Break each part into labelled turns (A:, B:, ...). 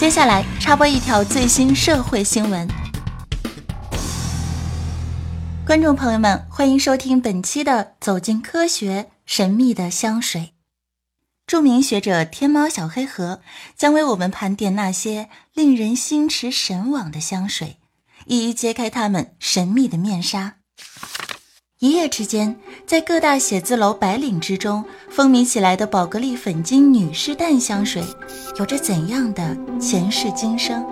A: 接下来插播一条最新社会新闻。观众朋友们，欢迎收听本期的《走进科学：神秘的香水》。著名学者天猫小黑盒将为我们盘点那些令人心驰神往的香水，一一揭开它们神秘的面纱。一夜之间，在各大写字楼白领之中风靡起来的宝格丽粉金女士淡香水，有着怎样的前世今生？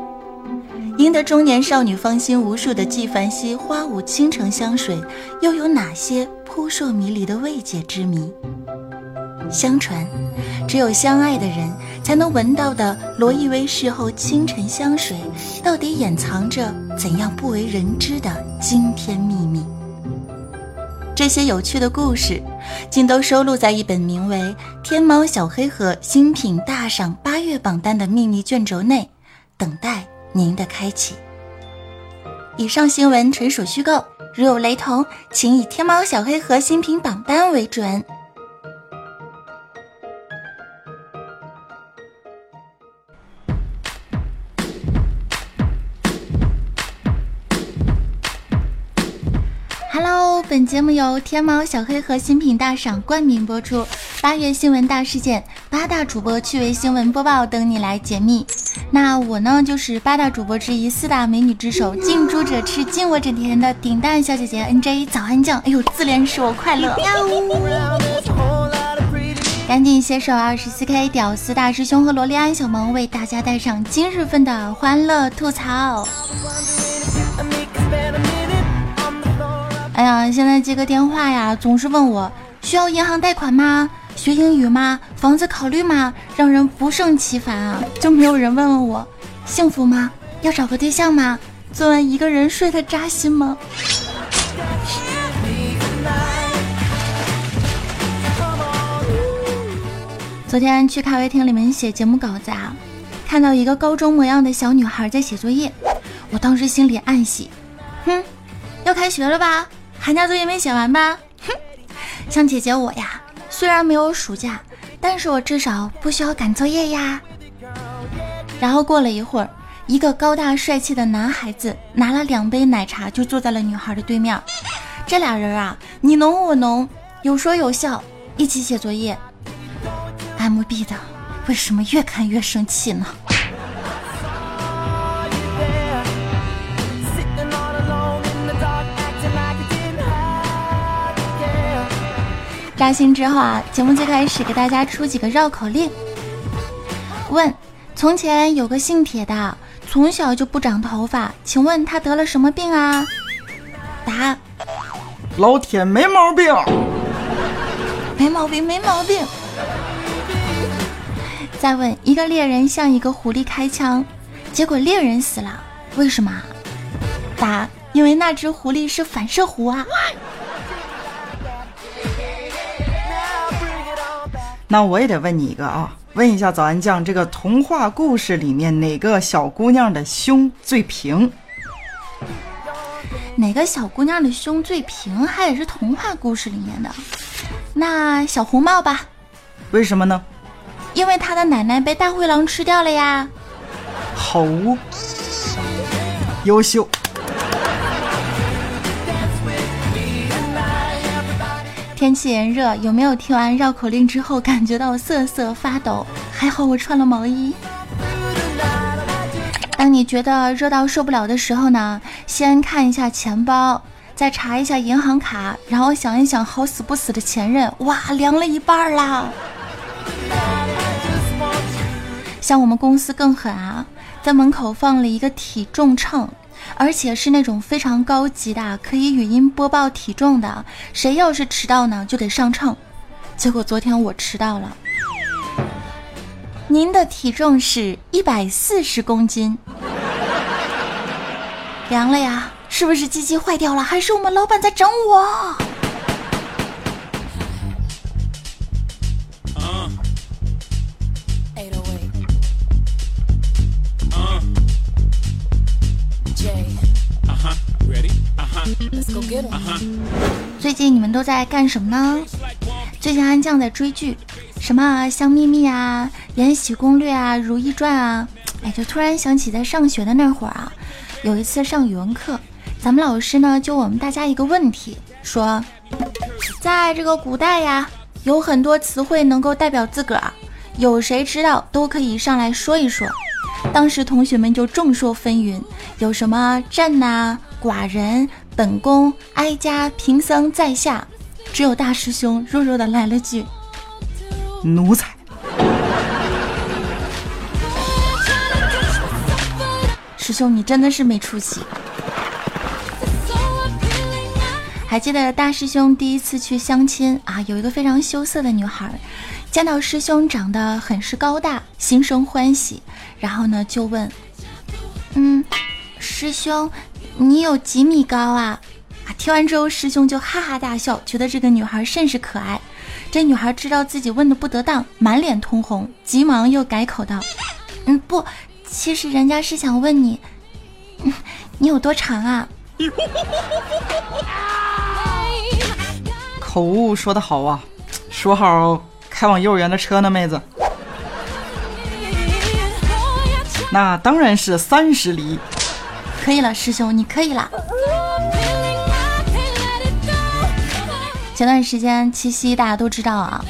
A: 赢得中年少女芳心无数的纪梵希花舞倾城香水，又有哪些扑朔迷离的未解之谜？相传，只有相爱的人才能闻到的罗意威事后清晨香水，到底掩藏着怎样不为人知的惊天秘密？这些有趣的故事，竟都收录在一本名为《天猫小黑盒新品大赏八月榜单》的秘密卷轴内，等待您的开启。以上新闻纯属虚构，如有雷同，请以天猫小黑盒新品榜单为准。本节目由天猫小黑盒新品大赏冠名播出。八月新闻大事件，八大主播趣味新闻播报等你来解密。那我呢，就是八大主播之一，四大美女之首，近朱者赤，近我者甜的顶蛋小姐姐 NJ 早安酱。哎呦，自恋使我快乐。赶紧携手二十四 K 屌丝大师兄和萝莉安小萌，为大家带上今日份的欢乐吐槽。哎呀，现在接个电话呀，总是问我需要银行贷款吗？学英语吗？房子考虑吗？让人不胜其烦啊！就没有人问问我幸福吗？要找个对象吗？昨晚一个人睡得扎心吗？昨天去咖啡厅里面写节目稿子啊，看到一个高中模样的小女孩在写作业，我当时心里暗喜，哼，要开学了吧？寒假作业没写完吧？哼，像姐姐我呀，虽然没有暑假，但是我至少不需要赶作业呀。然后过了一会儿，一个高大帅气的男孩子拿了两杯奶茶就坐在了女孩的对面。这俩人啊，你侬我侬，有说有笑，一起写作业。M B 的，为什么越看越生气呢？扎心之后啊，节目最开始给大家出几个绕口令。问：从前有个姓铁的，从小就不长头发，请问他得了什么病啊？答：
B: 老铁没毛病，
A: 没毛病，没毛病。再问：一个猎人向一个狐狸开枪，结果猎人死了，为什么？答：因为那只狐狸是反射弧啊。
B: 那我也得问你一个啊，问一下早安酱，这个童话故事里面哪个小姑娘的胸最平？
A: 哪个小姑娘的胸最平？还得是童话故事里面的？那小红帽吧？
B: 为什么呢？
A: 因为她的奶奶被大灰狼吃掉了呀。
B: 好，优秀。
A: 天气炎热，有没有听完绕口令之后感觉到瑟瑟发抖？还好我穿了毛衣。当你觉得热到受不了的时候呢，先看一下钱包，再查一下银行卡，然后想一想好死不死的前任，哇，凉了一半啦！像我们公司更狠啊，在门口放了一个体重秤。而且是那种非常高级的，可以语音播报体重的。谁要是迟到呢，就得上秤。结果昨天我迟到了。您的体重是一百四十公斤，凉了呀？是不是机器坏掉了？还是我们老板在整我？最近你们都在干什么呢？最近安酱在追剧，什么《香蜜蜜》啊，《延禧攻略》啊，《如懿传》啊，哎，就突然想起在上学的那会儿啊，有一次上语文课，咱们老师呢就我们大家一个问题，说，在这个古代呀，有很多词汇能够代表自个儿，有谁知道都可以上来说一说。当时同学们就众说纷纭，有什么朕呐、寡人、本宫、哀家、贫僧在下，只有大师兄弱弱的来了句
B: 奴才。
A: 师兄，你真的是没出息。还记得大师兄第一次去相亲啊，有一个非常羞涩的女孩，见到师兄长得很是高大，心生欢喜，然后呢就问：“嗯，师兄，你有几米高啊？”啊，听完之后师兄就哈哈大笑，觉得这个女孩甚是可爱。这女孩知道自己问的不得当，满脸通红，急忙又改口道：“嗯，不。”其实人家是想问你，你有多长啊？
B: 口误说的好啊，说好开往幼儿园的车呢，妹子。那当然是三十厘。
A: 可以了，师兄，你可以了。前段时间七夕，大家都知道啊。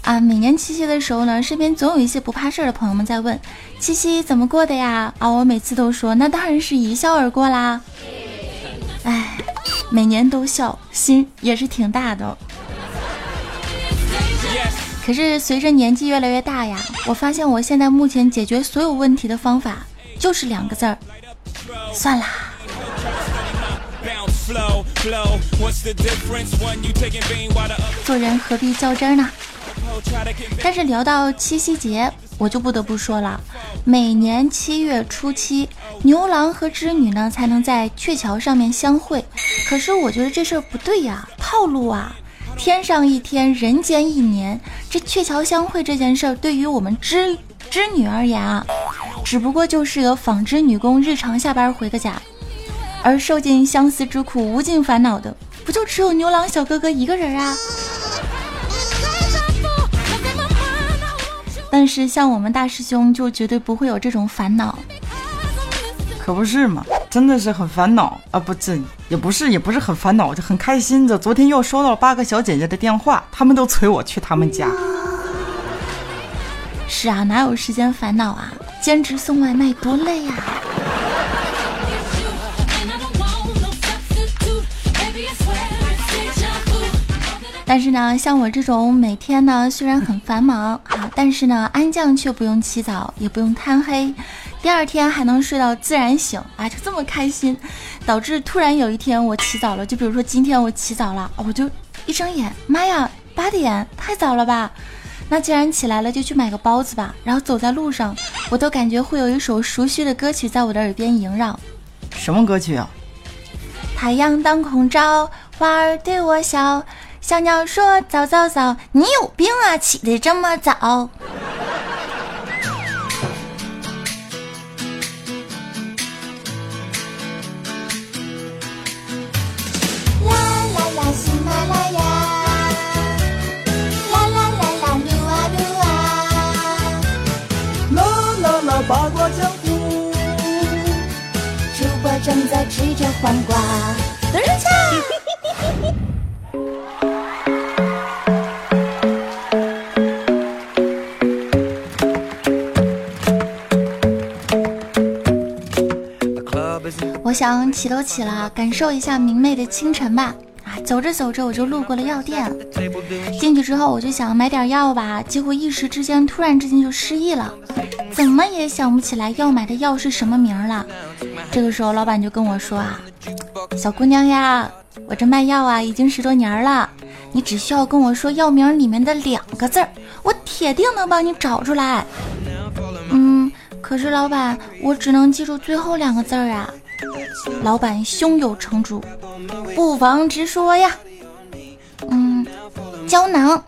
A: 啊，每年七夕的时候呢，身边总有一些不怕事儿的朋友们在问：七夕怎么过的呀？啊，我每次都说，那当然是一笑而过啦。哎，每年都笑，心也是挺大的。可是随着年纪越来越大呀，我发现我现在目前解决所有问题的方法就是两个字儿：算啦。做人何必较真呢？但是聊到七夕节，我就不得不说了，每年七月初七，牛郎和织女呢才能在鹊桥上面相会。可是我觉得这事儿不对呀，套路啊！天上一天，人间一年，这鹊桥相会这件事儿，对于我们织织女而言啊，只不过就是个纺织女工日常下班回个家，而受尽相思之苦、无尽烦恼的，不就只有牛郎小哥哥一个人啊？但是像我们大师兄就绝对不会有这种烦恼，
B: 可不是嘛？真的是很烦恼啊！不，这也不是，也不是很烦恼，就很开心的。昨天又收到了八个小姐姐的电话，他们都催我去他们家。
A: 是啊，哪有时间烦恼啊？兼职送外卖多累呀！但是呢，像我这种每天呢虽然很繁忙啊，但是呢安将却不用起早，也不用贪黑，第二天还能睡到自然醒啊，就这么开心，导致突然有一天我起早了，就比如说今天我起早了，我就一睁眼，妈呀，八点太早了吧？那既然起来了，就去买个包子吧。然后走在路上，我都感觉会有一首熟悉的歌曲在我的耳边萦绕。
B: 什么歌曲啊？
A: 太阳当空照，花儿对我笑。小鸟说：“早早早，你有病啊，起得这么早。”吃着黄瓜，等一下。想起都起了，感受一下明媚的清晨吧。啊，走着走着我就路过了药店，进去之后我就想买点药吧，结果一时之间突然之间就失忆了，怎么也想不起来要买的药是什么名了。这个时候老板就跟我说啊，小姑娘呀，我这卖药啊已经十多年了，你只需要跟我说药名里面的两个字儿，我铁定能帮你找出来。嗯，可是老板，我只能记住最后两个字儿啊。老板胸有成竹，不妨直说呀。嗯，胶囊。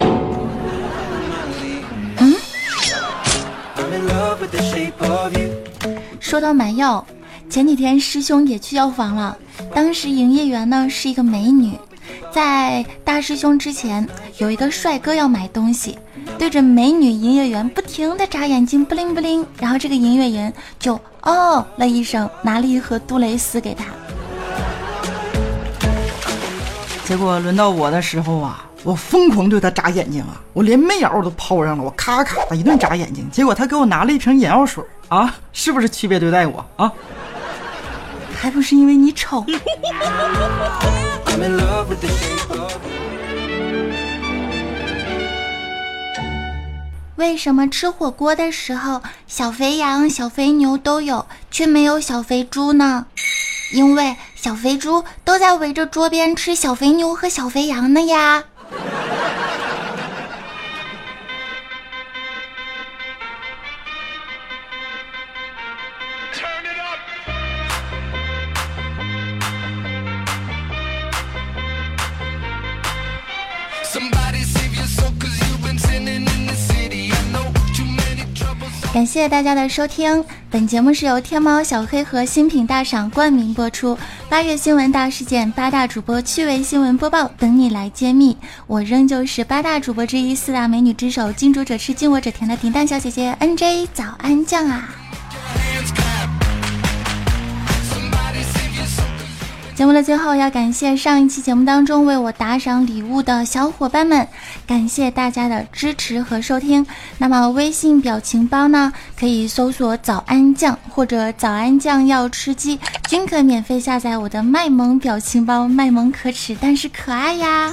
A: 说到买药，前几天师兄也去药房了。当时营业员呢是一个美女，在大师兄之前有一个帅哥要买东西，对着美女营业员不停的眨眼睛，不灵不灵。然后这个营业员就哦了一声，拿了一盒杜蕾斯给他。
B: 结果轮到我的时候啊，我疯狂对他眨眼睛啊，我连媚眼我都抛上了，我咔咔的一顿眨眼睛。结果他给我拿了一瓶眼药水啊，是不是区别对待我啊？
A: 还不是因为你丑。为什么吃火锅的时候小肥羊、小肥牛都有，却没有小肥猪呢？因为小肥猪都在围着桌边吃小肥牛和小肥羊呢呀。感谢大家的收听，本节目是由天猫小黑盒新品大赏冠名播出。八月新闻大事件，八大主播趣味新闻播报，等你来揭秘。我仍旧是八大主播之一，四大美女之首，近朱者赤，近我者甜的平淡小姐姐 N J 早安酱啊！节目的最后，要感谢上一期节目当中为我打赏礼物的小伙伴们，感谢大家的支持和收听。那么微信表情包呢，可以搜索“早安酱”或者“早安酱要吃鸡”，均可免费下载我的卖萌表情包，卖萌可耻，但是可爱呀。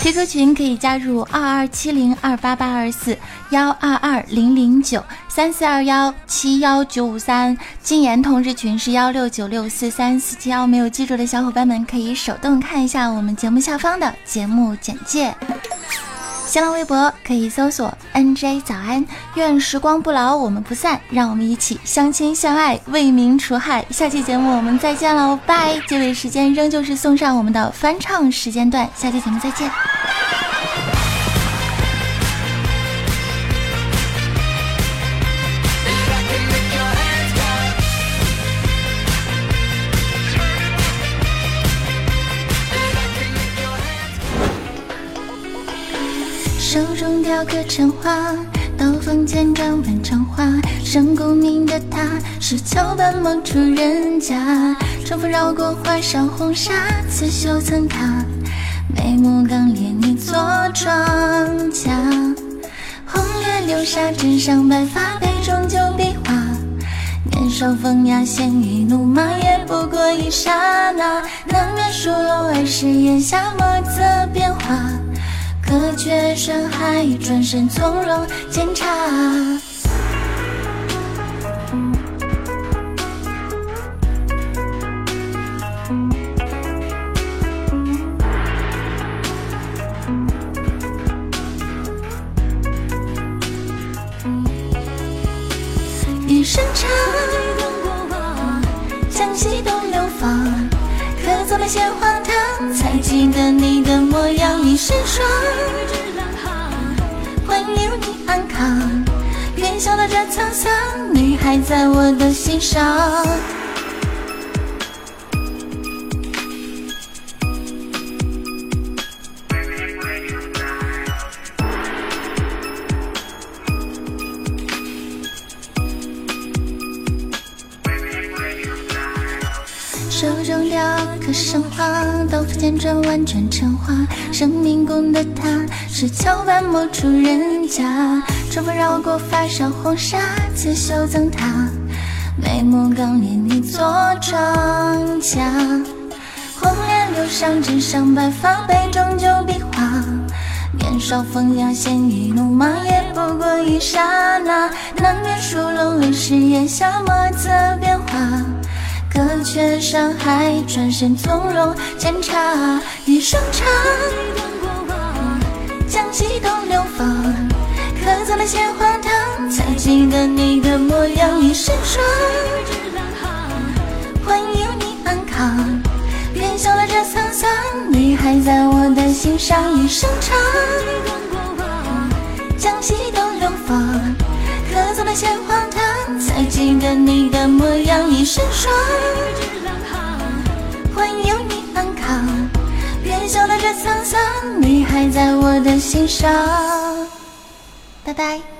A: QQ 群可以加入二二七零二八八二四幺二二零零九三四二幺七幺九五三，禁言同志群是幺六九六四三四七幺。没有记住的小伙伴们可以手动看一下我们节目下方的节目简介。新浪微博可以搜索 NJ 早安，愿时光不老，我们不散，让我们一起相亲相爱，为民除害。下期节目我们再见喽，拜！结尾时间仍旧是送上我们的翻唱时间段，下期节目再见。雕刻成画，刀锋剑掌纹成花，生功名的他，是桥畔某处人家。春风绕过花梢红纱，刺绣层塔，眉目刚烈，你坐庄家。红叶流沙，枕上白发，杯中酒比划。年少风雅，鲜衣怒马，也不过一刹那。难免疏漏儿时檐下，莫测变化。可却山海，转身从容检查。余生长，江西东流芳。可走了些荒唐，才记得你的模样。一身霜，欢迎你安康。愿笑的这沧桑，你还在我的心上。手中雕刻生花，刀锋剑转婉转成花。生命宫的他，是桥畔某处人家。春风绕过发梢红纱，刺绣赠他。眉目刚烈，你做庄家。红莲流上纸上白发，杯中酒比划。年少风雅，鲜衣怒马，也不过一刹那。难免疏漏儿时檐下，莫测变化。可却山海，转身从容检查。余生长，将西东流放，刻在了些荒唐，才记得你的模样。一身霜，欢迎你安康。愿笑了这沧桑，你还在我的心上。余生长，江西东流放，刻在了些荒，记得你的模样。一身霜，欢迎你安康。别笑的这沧桑，你还在我的心上。拜拜。